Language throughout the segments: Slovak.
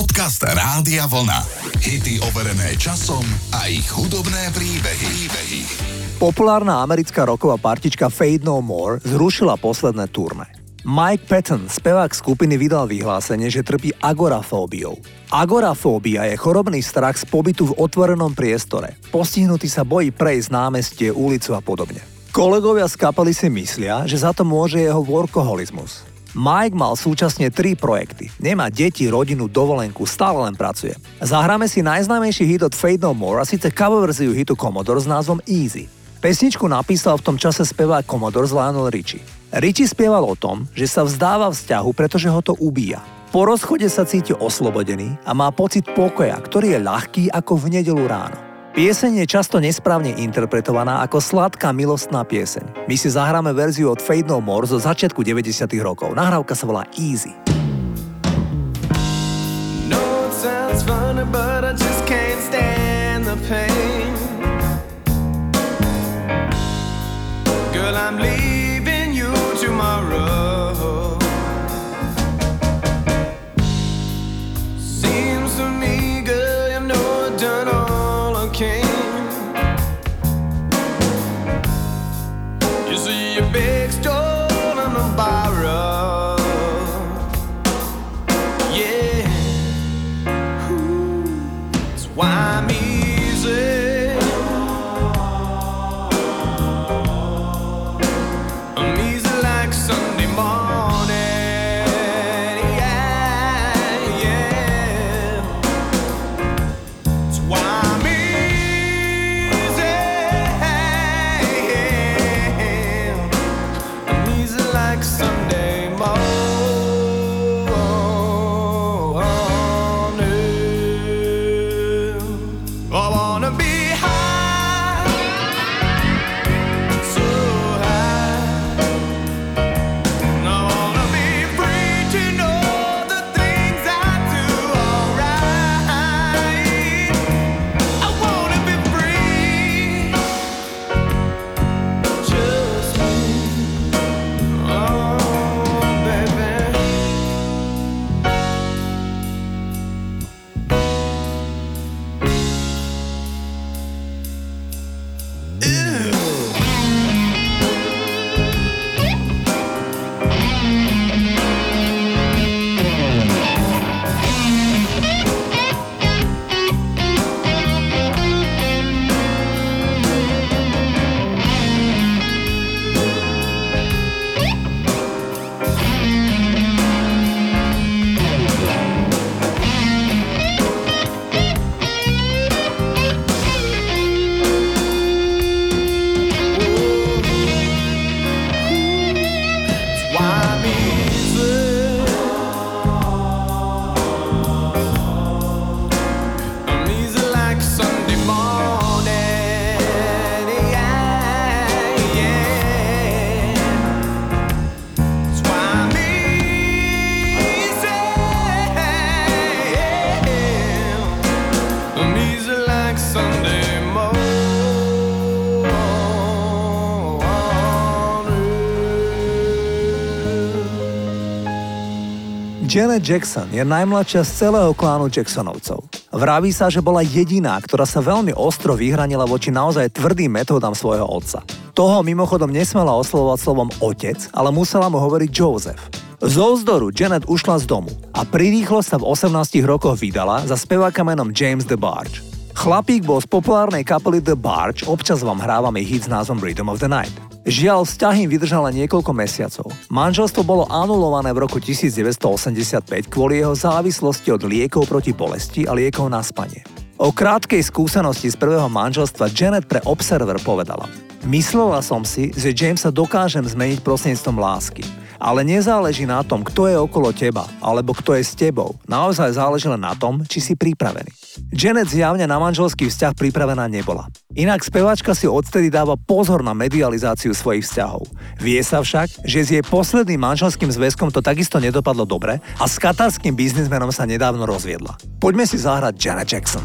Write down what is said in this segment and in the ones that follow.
Podcast Rádia Vlna. Hity overené časom a ich hudobné príbehy. príbehy. Populárna americká roková partička Fade No More zrušila posledné turné. Mike Patton, spevák skupiny, vydal vyhlásenie, že trpí agorafóbiou. Agorafóbia je chorobný strach z pobytu v otvorenom priestore. Postihnutý sa bojí prejsť námestie, ulicu a podobne. Kolegovia z kapely si myslia, že za to môže jeho workoholizmus. Mike mal súčasne tri projekty. Nemá deti, rodinu, dovolenku, stále len pracuje. Zahráme si najznámejší hit od Fade No More a síce cover verziu hitu Commodore s názvom Easy. Pesničku napísal v tom čase spevák Commodore z Lionel Richie. Richie spieval o tom, že sa vzdáva vzťahu, pretože ho to ubíja. Po rozchode sa cíti oslobodený a má pocit pokoja, ktorý je ľahký ako v nedelu ráno. Pieseň je často nesprávne interpretovaná ako sladká milostná pieseň. My si zahráme verziu od Fade No More zo začiatku 90 rokov. Nahrávka sa volá Easy. No. Girl, I'm leaving your bed. Janet Jackson je najmladšia z celého klánu Jacksonovcov. Vraví sa, že bola jediná, ktorá sa veľmi ostro vyhranila voči naozaj tvrdým metódam svojho otca. Toho mimochodom nesmela oslovovať slovom otec, ale musela mu hovoriť Joseph. Z ozdoru Janet ušla z domu a prirýchlo sa v 18 rokoch vydala za speváka menom James the Barge. Chlapík bol z populárnej kapely The Barge, občas vám hrávame hit s názvom Rhythm of the Night. Žiaľ, vzťah im vydržal len niekoľko mesiacov. Manželstvo bolo anulované v roku 1985 kvôli jeho závislosti od liekov proti bolesti a liekov na spanie. O krátkej skúsenosti z prvého manželstva Janet pre Observer povedala Myslela som si, že Jamesa dokážem zmeniť prostredníctvom lásky. Ale nezáleží na tom, kto je okolo teba, alebo kto je s tebou. Naozaj záleží len na tom, či si pripravený. Janet zjavne na manželský vzťah pripravená nebola. Inak spevačka si odtedy dáva pozor na medializáciu svojich vzťahov. Vie sa však, že s jej posledným manželským zväzkom to takisto nedopadlo dobre a s katarským biznismenom sa nedávno rozviedla. Poďme si zahrať Janet Jackson.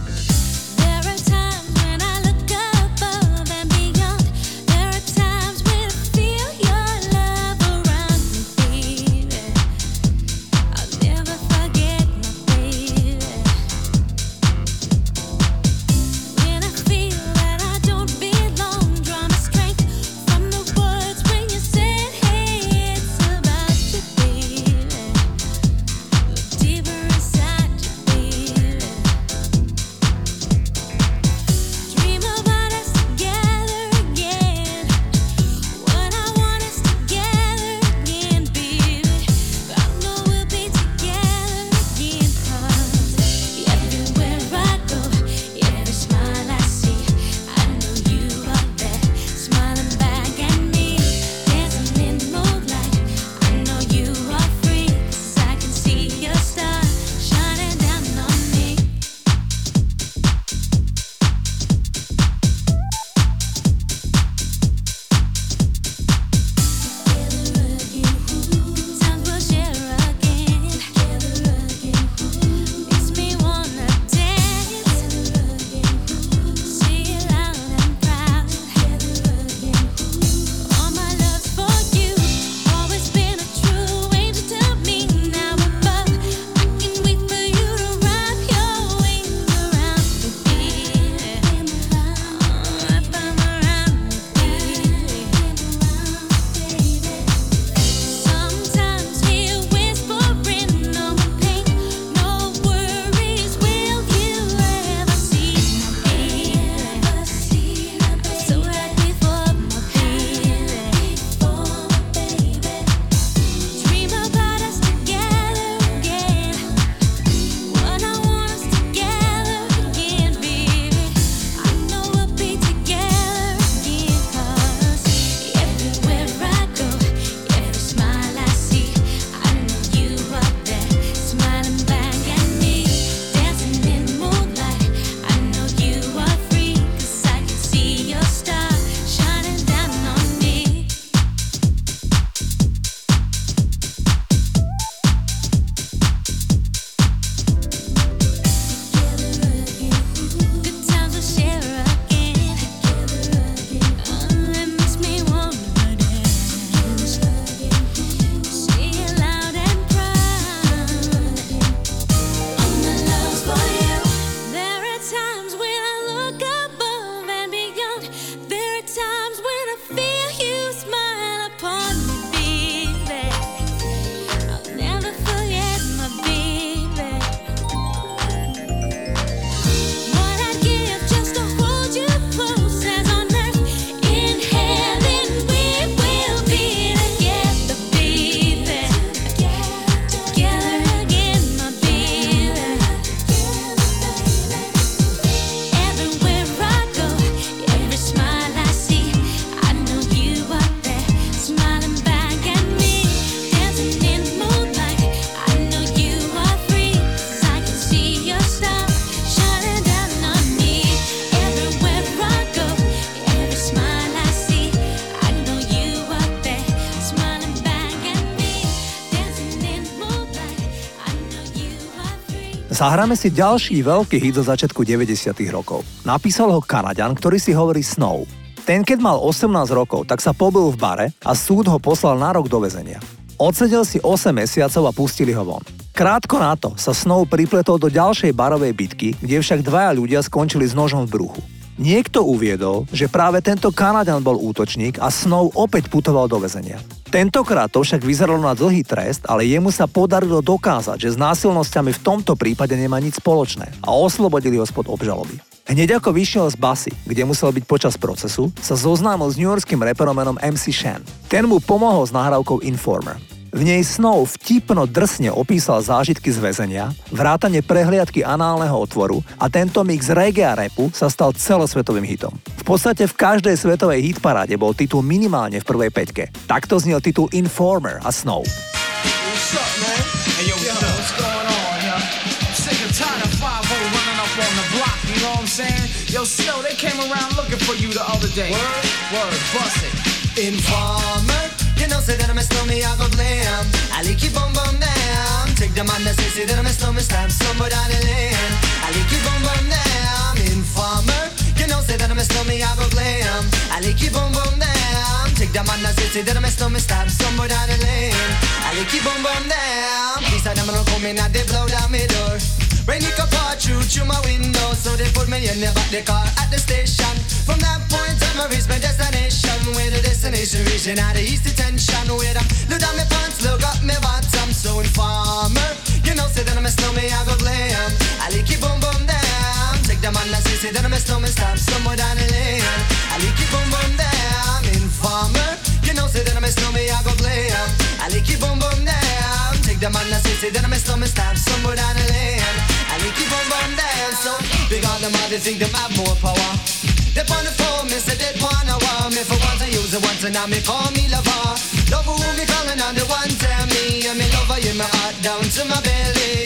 Zahráme si ďalší veľký hit zo začiatku 90. rokov. Napísal ho Kanaďan, ktorý si hovorí Snow. Ten, keď mal 18 rokov, tak sa pobil v bare a súd ho poslal na rok do väzenia. Odsedel si 8 mesiacov a pustili ho von. Krátko na to sa Snow pripletol do ďalšej barovej bitky, kde však dvaja ľudia skončili s nožom v bruchu. Niekto uviedol, že práve tento Kanaďan bol útočník a Snow opäť putoval do väzenia. Tentokrát to však vyzeralo na dlhý trest, ale jemu sa podarilo dokázať, že s násilnosťami v tomto prípade nemá nič spoločné a oslobodili ho spod obžaloby. Hneď ako vyšiel z basy, kde musel byť počas procesu, sa zoznámil s newyorským reperom menom MC Shan. Ten mu pomohol s nahrávkou Informer. V nej Snow vtipno drsne opísal zážitky z väzenia, vrátane prehliadky análneho otvoru a tento mix reggae a rapu sa stal celosvetovým hitom. V podstate v každej svetovej hitparáde bol titul minimálne v prvej peťke. Takto znel titul Informer a Snow. What's up, man? Hey, yo, what's, yo, what's going on, yo? I'm sick and tired of 5 running up on the block, you know what I'm saying? Yo, Snow, they came around looking for you the other day. Word? Word, bust it. Informer you know, say that I'm a snowman, I go glam. I like you boom boom down. Take the man that say, say that I'm a snowman, stamp somewhere down the lane. I like you boom boom down. Informer, you know, say that I'm a snowman, I go glam. I like you boom boom down. Take the man that say, say that I'm a snowman, stamp somewhere down the lane. I like you boom boom down. These are them gonna come in and they blow down my door. Rain it could pour through through my window, so they put me in the back the car at the station. From that point on, I reached my destination. Where the destination reaching out the east detention. Where I look down my pants, look up my bottom, so informer. You know, say that I'm a snowman, I go glam. I like it boom boom down. Take the man that say, say that I'm a snowman, stop somewhere down the lane. I like it boom boom down. Informer. You know, say that I'm a snowman, I go glam. I like it boom boom down. Take the man that say, say that I'm a snowman, stop somewhere down the lane. And we keep on run dance so Because them all they think them have more power They on the phone, me say they wanna want me For once I use it once and now me call me lover. Love who me calling on the one tell me. And me lover in my heart down to my belly.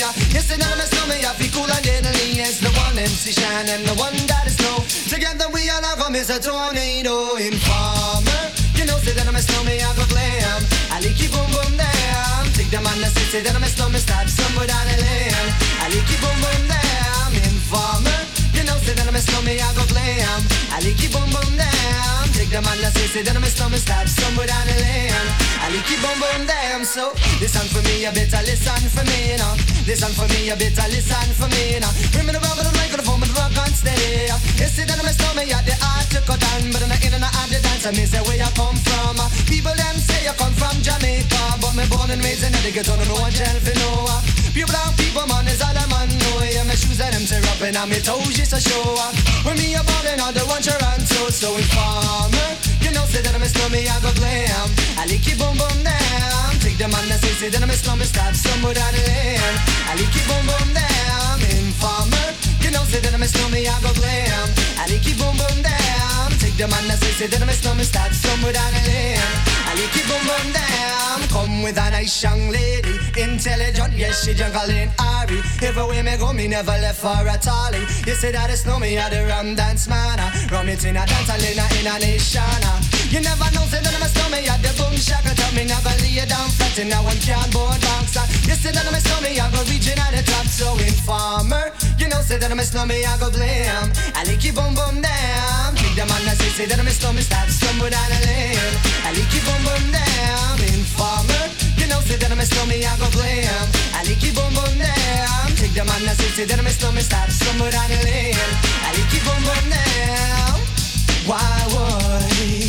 Say now me stomach I feel cool and deadly. It's the one MC Shine and the one that is snow Together we all have a miss a tornado Informer. You know say that I'm a snowman I go glam. I like you boom boom down Take them on the city that I'm a snowman Start somewhere down the lane. I like you boom boom down Informer say that I'm a snowman I go glam I like you boom boom down Take them on the city that I'm a snowman Start somewhere down the lane I like you boom boom down So listen for me you better listen for me you know. Listen for me you better listen for me you know. Bring me the rubber the microphone with the rock on steady You see that I'm a snowman Yeah the art to cut down But I'm not in and out the dance. I me say where you come from. People them say you come from Jamaica But me born and raised in the ghetto No one tell for no. Pure brown people man is all I'm on know Yeah my shoes and them tear up And I'm toes just a show When me a ballin' all the one Toronto So informer You know say that I'm a slummy I go glam I lick you boom boom down Take the man that say say that I'm a slummy Stop somewhere down the lane I lick you boom boom down Informer You know say that I'm a slummy I go glam. I lick you boom boom down Take the man that say say that I'm a slummy Stop somewhere down the lane I lick you boom boom down Come with a nice young lady. Intelligent, yes she juggling Ari. Everywhere me go me never left for a tally. You say that it's no me at the rum dance man ah. Rum it in a dance in a, in a nation ah. You never know say that I'm a snowman at the boom shaka Tell me never lay down flat in a one cardboard box You say that I'm a snowman I go reaching at the top So informer. You know say that I'm a snowman I go glam I lick you boom boom down Big the man that say say that I'm a snowman Stop somewhere down the lane. I lick you boom boom down Informer. You know say that I'm a snowman I go glam I lick you boom boom down Take the man that say say that I'm a snowman Stop somewhere down the lane. I lick you boom boom down Why would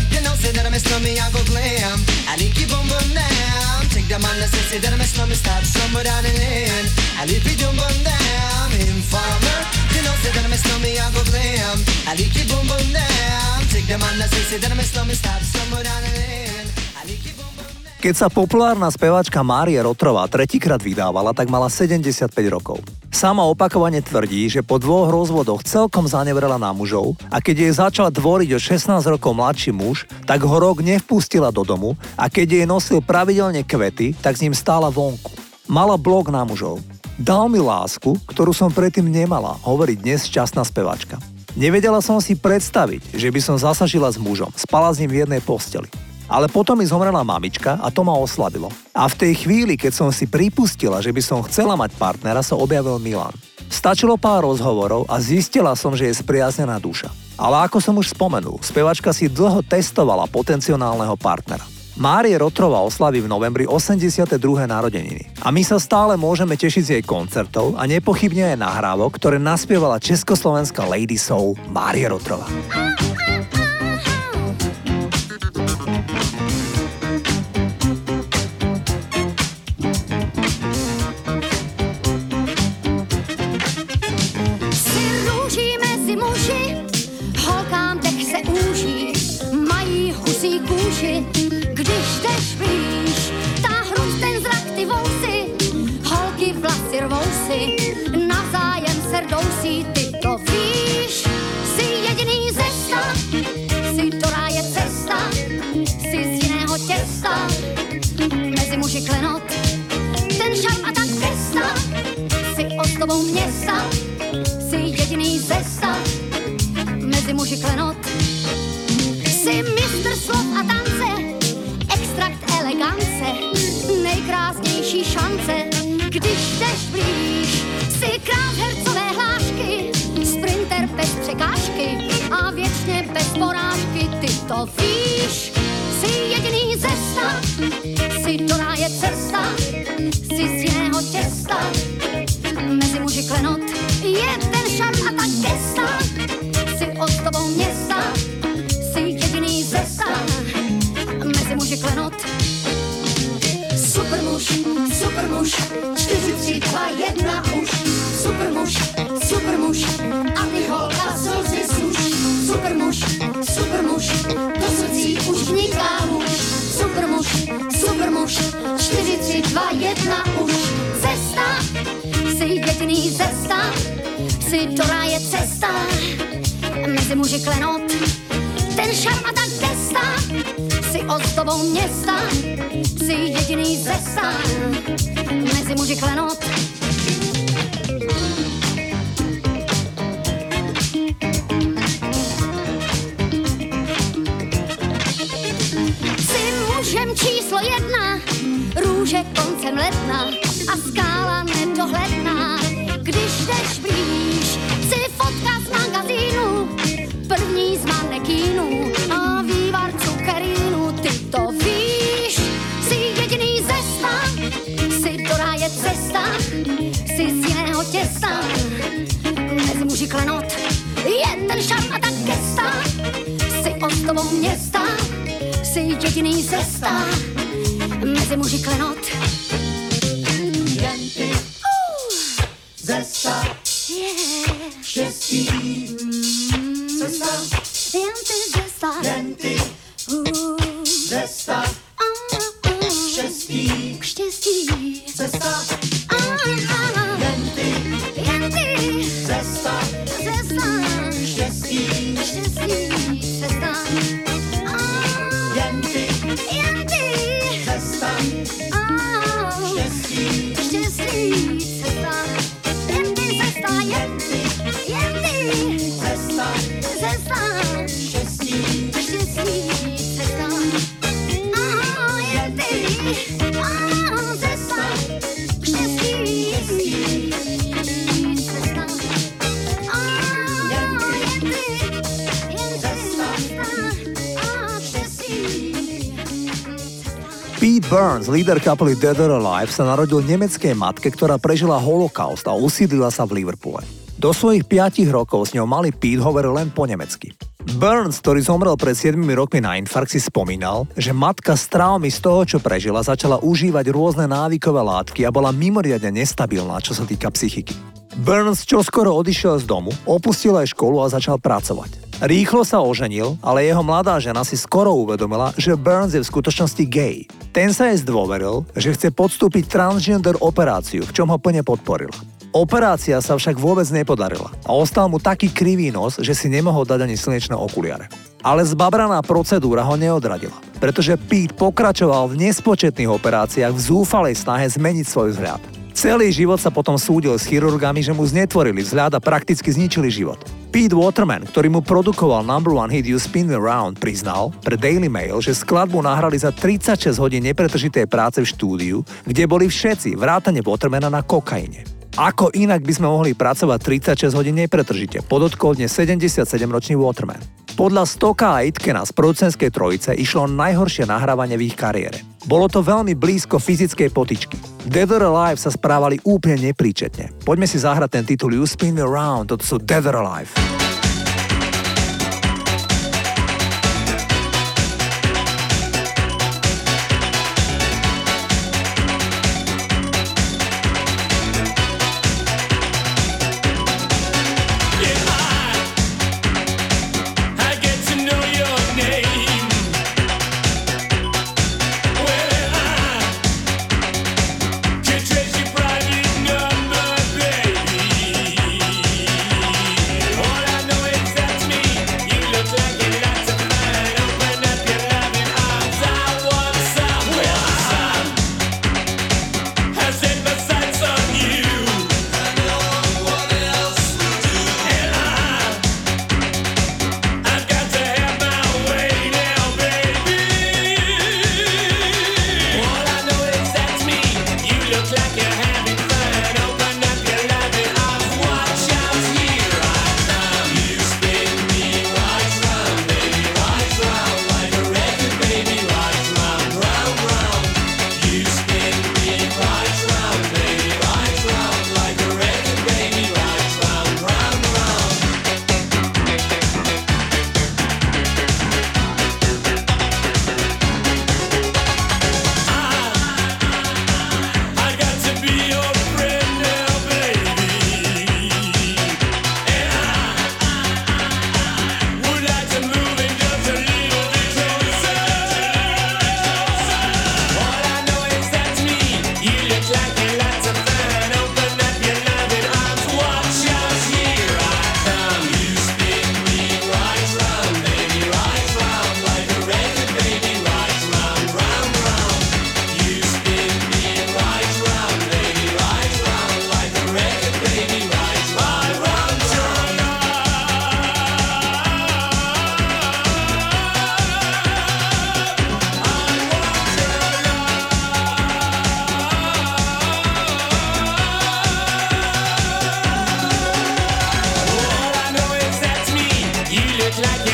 You know say that I'm a slummy I go glam. I lick you boom boom down Take the man that say say that I'm a slummy Stop somewhere down the lane I lick you boom boom down Informer You know say that I'm a slummy I go glam. I lick you boom boom down Take the man that Keď sa populárna speváčka Márie Rotrová tretíkrát vydávala, tak mala 75 rokov. Sama opakovane tvrdí, že po dvoch rozvodoch celkom zanevrela na mužov a keď jej začal dvoriť o 16 rokov mladší muž, tak ho rok nevpustila do domu a keď jej nosil pravidelne kvety, tak s ním stála vonku. Mala blok na mužov. Dal mi lásku, ktorú som predtým nemala, hovorí dnes šťastná spevačka. Nevedela som si predstaviť, že by som zasažila s mužom, spala s ním v jednej posteli. Ale potom mi zomrela mamička a to ma oslabilo. A v tej chvíli, keď som si pripustila, že by som chcela mať partnera, sa objavil Milan. Stačilo pár rozhovorov a zistila som, že je spriaznená duša. Ale ako som už spomenul, spevačka si dlho testovala potenciálneho partnera. Márie Rotrova oslaví v novembri 82. narodeniny. A my sa stále môžeme tešiť z jej koncertov a nepochybne aj nahrávok, ktoré naspievala československá Lady Soul Márie Rotrova. to víš, si jediný ze sta, si ktorá je cesta, si z iného testa, mezi muži klenot, ten šal a ta kesta, si ozdobou města, si jediný ze sta, mezi muži klenot, si mistr slov a tance, extrakt elegance, nejkrásnější šance, když te feet. si muži klenot. Ten šarm a ta gesta, si ozdobou města, si jediný ze stan, mezi muži klenot. Jsi mužem číslo jedna, růže koncem ledna a skála nedohledná, když jdeš blíž, si fotka z magazínu, jediný cesta. Mezi muži klenot Burns, líder kapely Dead or Alive, sa narodil nemeckej matke, ktorá prežila holokaust a usídlila sa v Liverpoole. Do svojich 5 rokov s ňou mali Pete hovoril len po nemecky. Burns, ktorý zomrel pred 7 rokmi na infarkt, si spomínal, že matka z traumy z toho, čo prežila, začala užívať rôzne návykové látky a bola mimoriadne nestabilná, čo sa týka psychiky. Burns čoskoro odišiel z domu, opustil aj školu a začal pracovať. Rýchlo sa oženil, ale jeho mladá žena si skoro uvedomila, že Burns je v skutočnosti gay. Ten sa jej zdôveril, že chce podstúpiť transgender operáciu, v čom ho plne podporila. Operácia sa však vôbec nepodarila a ostal mu taký krivý nos, že si nemohol dať ani slnečné okuliare. Ale zbabraná procedúra ho neodradila, pretože Pete pokračoval v nespočetných operáciách v zúfalej snahe zmeniť svoj vzhľad. Celý život sa potom súdil s chirurgami, že mu znetvorili vzhľad a prakticky zničili život. Pete Waterman, ktorý mu produkoval number one hit You Spin Around, priznal pre Daily Mail, že skladbu nahrali za 36 hodín nepretržitej práce v štúdiu, kde boli všetci, vrátane Watermana na kokaine. Ako inak by sme mohli pracovať 36 hodín nepretržite, podotkol dnes 77-ročný Waterman. Podľa Stoka a Itkena z producentskej trojice išlo najhoršie nahrávanie v ich kariére. Bolo to veľmi blízko fyzickej potičky. Dead or Alive sa správali úplne nepríčetne. Poďme si zahrať ten titul You Spin Me Around, toto sú Dead or Alive. Like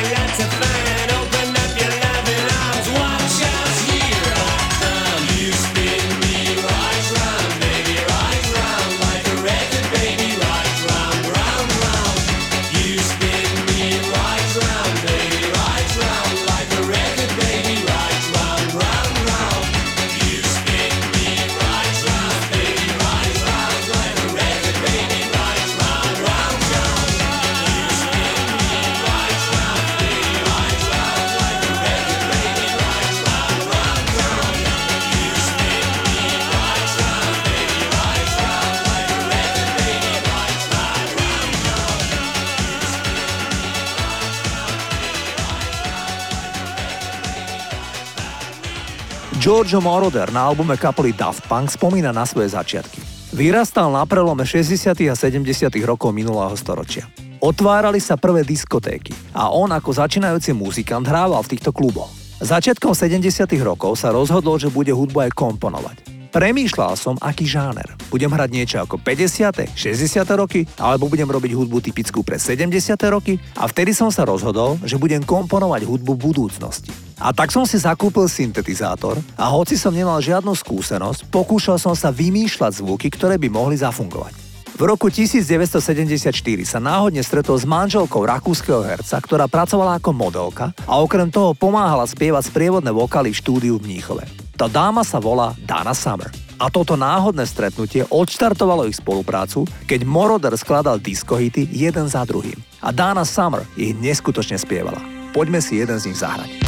Giorgio Moroder na albume kapely Daft Punk spomína na svoje začiatky. Vyrastal na prelome 60. a 70. rokov minulého storočia. Otvárali sa prvé diskotéky a on ako začínajúci muzikant hrával v týchto kluboch. Začiatkom 70. rokov sa rozhodol, že bude hudbu aj komponovať. Premýšľal som, aký žáner. Budem hrať niečo ako 50., 60. roky, alebo budem robiť hudbu typickú pre 70. roky a vtedy som sa rozhodol, že budem komponovať hudbu budúcnosti. A tak som si zakúpil syntetizátor a hoci som nemal žiadnu skúsenosť, pokúšal som sa vymýšľať zvuky, ktoré by mohli zafungovať. V roku 1974 sa náhodne stretol s manželkou rakúskeho herca, ktorá pracovala ako modelka a okrem toho pomáhala spievať sprievodné vokály v štúdiu v Mníchove. Tá dáma sa volá Dana Summer. A toto náhodné stretnutie odštartovalo ich spoluprácu, keď Moroder skladal diskohity jeden za druhým. A Dana Summer ich neskutočne spievala. Poďme si jeden z nich zahrať.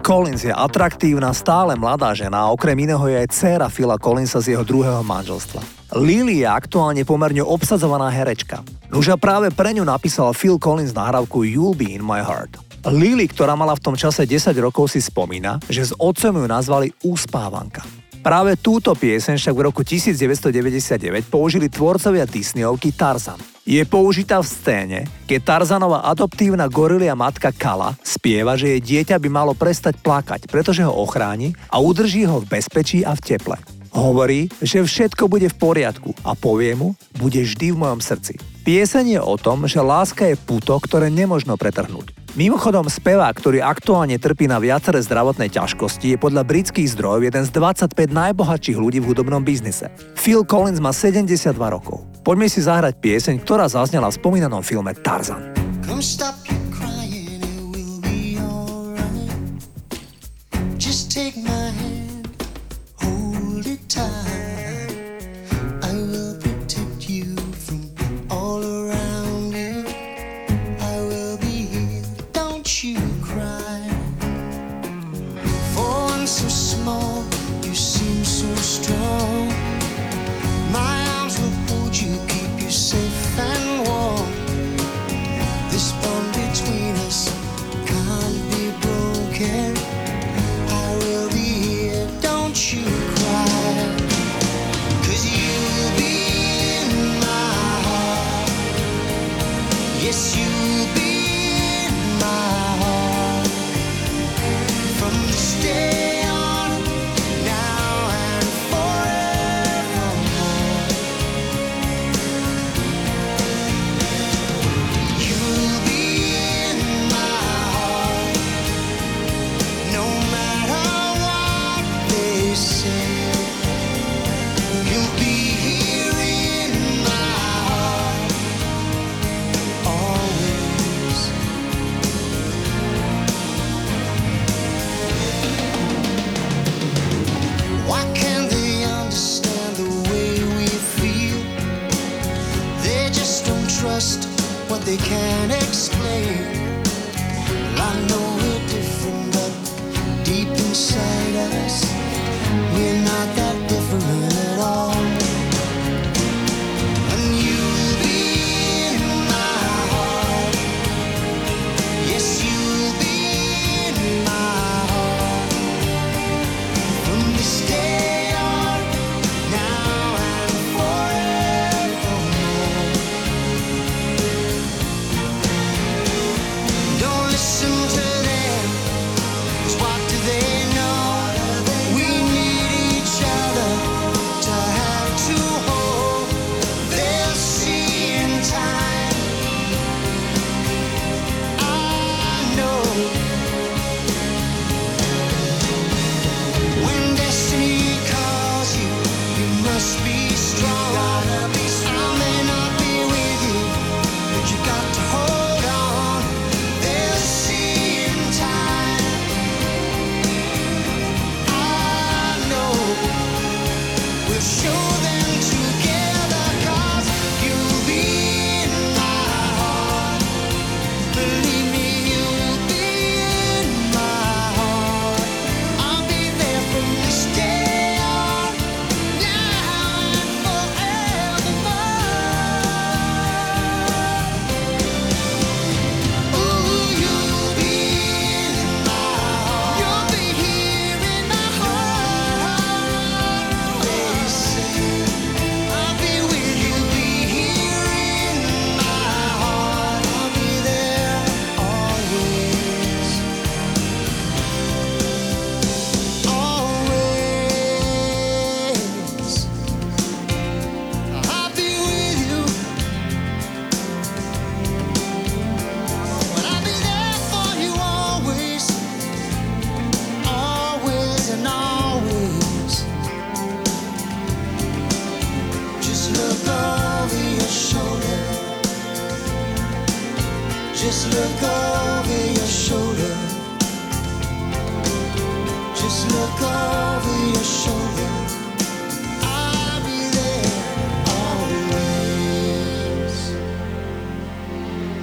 Collins je atraktívna, stále mladá žena a okrem iného je aj dcéra Phila Collinsa z jeho druhého manželstva. Lily je aktuálne pomerne obsadzovaná herečka. Už a práve pre ňu napísal Phil Collins nahrávku You'll Be In My Heart. Lily, ktorá mala v tom čase 10 rokov, si spomína, že s otcom ju nazvali Úspávanka. Práve túto pieseň však v roku 1999 použili tvorcovia Disneyovky Tarzan. Je použitá v scéne, keď Tarzanova adoptívna gorilia matka Kala spieva, že jej dieťa by malo prestať plakať, pretože ho ochráni a udrží ho v bezpečí a v teple. Hovorí, že všetko bude v poriadku a povie mu, bude vždy v mojom srdci. Pieseň je o tom, že láska je puto, ktoré nemožno pretrhnúť. Mimochodom, spevák, ktorý aktuálne trpí na viaceré zdravotné ťažkosti, je podľa britských zdrojov jeden z 25 najbohatších ľudí v hudobnom biznise. Phil Collins má 72 rokov. Poďme si zahrať pieseň, ktorá zaznela v spomínanom filme Tarzan. Come stop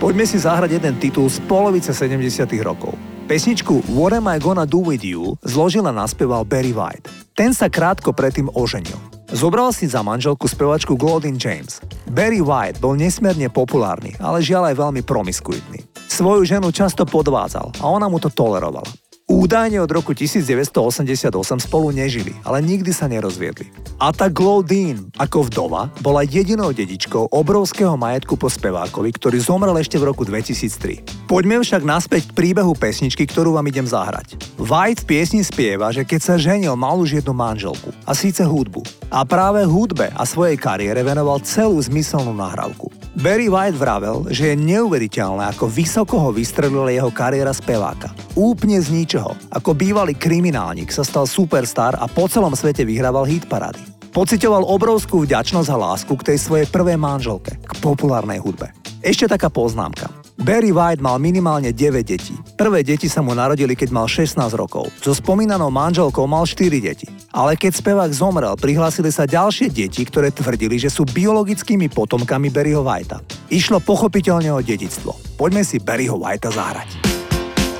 Poďme si zahrať jeden titul z polovice 70 rokov. Pesničku What Am I Gonna Do With You zložila naspieval Barry White. Ten sa krátko predtým oženil. Zobral si za manželku spevačku Claudine James. Barry White bol nesmierne populárny, ale žiaľ aj veľmi promiskuitný. Svoju ženu často podvádzal a ona mu to tolerovala. Údajne od roku 1988 spolu nežili, ale nikdy sa nerozviedli. A tá Claudine, ako vdova, bola jedinou dedičkou obrovského majetku po spevákovi, ktorý zomrel ešte v roku 2003. Poďme však naspäť k príbehu pesničky, ktorú vám idem zahrať. White v piesni spieva, že keď sa ženil, mal už jednu manželku, a síce hudbu. A práve hudbe a svojej kariére venoval celú zmyselnú nahrávku. Barry White vravel, že je neuveriteľné, ako vysoko ho vystrelila jeho kariéra speváka. Úplne z ničoho. Ako bývalý kriminálnik sa stal superstar a po celom svete vyhrával hit parády. Pocitoval obrovskú vďačnosť a lásku k tej svojej prvej manželke, k populárnej hudbe. Ešte taká poznámka. Barry White mal minimálne 9 detí. Prvé deti sa mu narodili, keď mal 16 rokov. So spomínanou manželkou mal 4 deti. Ale keď spevák zomrel, prihlásili sa ďalšie deti, ktoré tvrdili, že sú biologickými potomkami Barryho Whitea. Išlo pochopiteľne o dedictvo. Poďme si Barryho Whitea zahrať.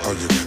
Oh,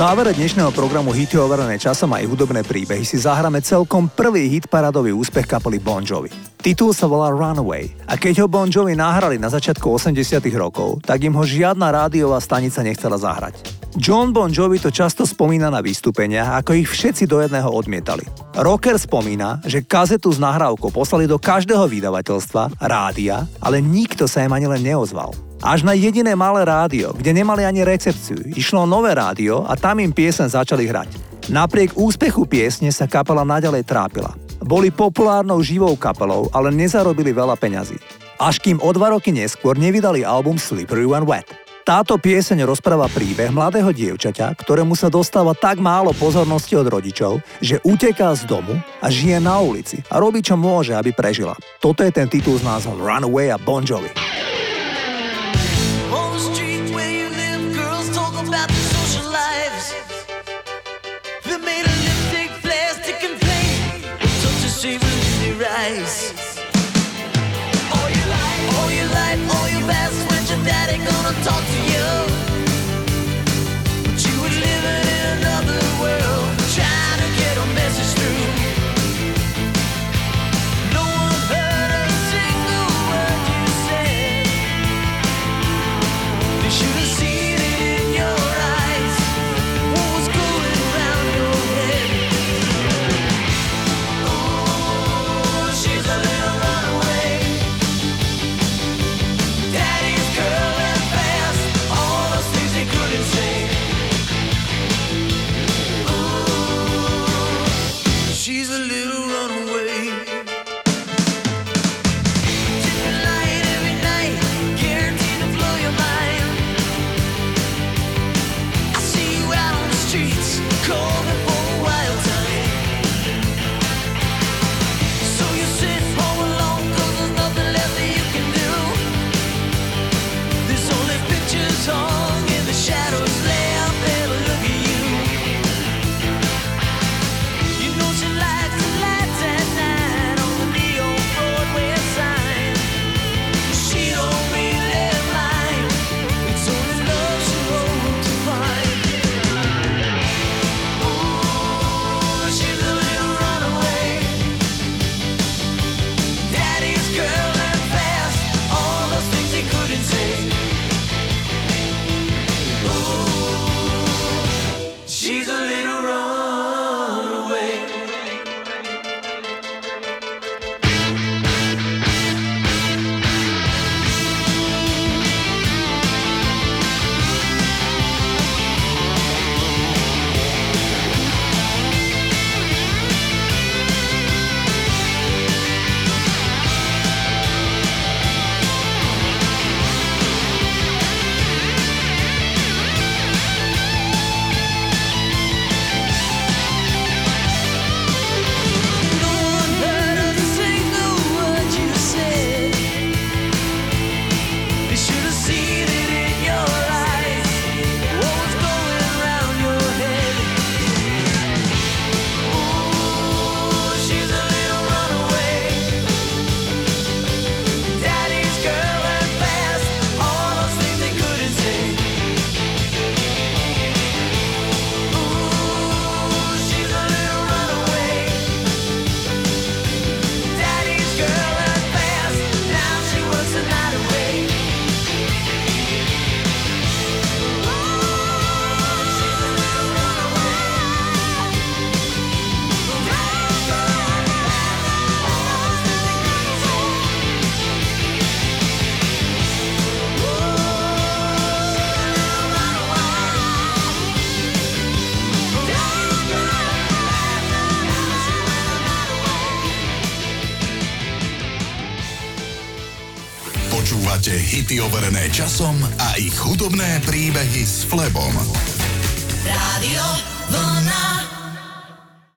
závere dnešného programu Hity overené časom aj hudobné príbehy si zahráme celkom prvý hit paradový úspech kapely Bon Jovi. Titul sa volá Runaway a keď ho Bon Jovi nahrali na začiatku 80 rokov, tak im ho žiadna rádiová stanica nechcela zahrať. John Bon Jovi to často spomína na vystúpenia, ako ich všetci do jedného odmietali. Rocker spomína, že kazetu s nahrávkou poslali do každého vydavateľstva, rádia, ale nikto sa im ani len neozval. Až na jediné malé rádio, kde nemali ani recepciu, išlo nové rádio a tam im piesen začali hrať. Napriek úspechu piesne sa kapela naďalej trápila. Boli populárnou živou kapelou, ale nezarobili veľa peňazí. Až kým o dva roky neskôr nevydali album Slippery When Wet. Táto pieseň rozpráva príbeh mladého dievčaťa, ktorému sa dostáva tak málo pozornosti od rodičov, že uteká z domu a žije na ulici a robí čo môže, aby prežila. Toto je ten titul s názvom Runaway a Bon Jovi. eyes. All your life, all your life, all your past, when your daddy gonna talk to you? recepty overené časom a ich chudobné príbehy s Flebom. Rádio Vlna.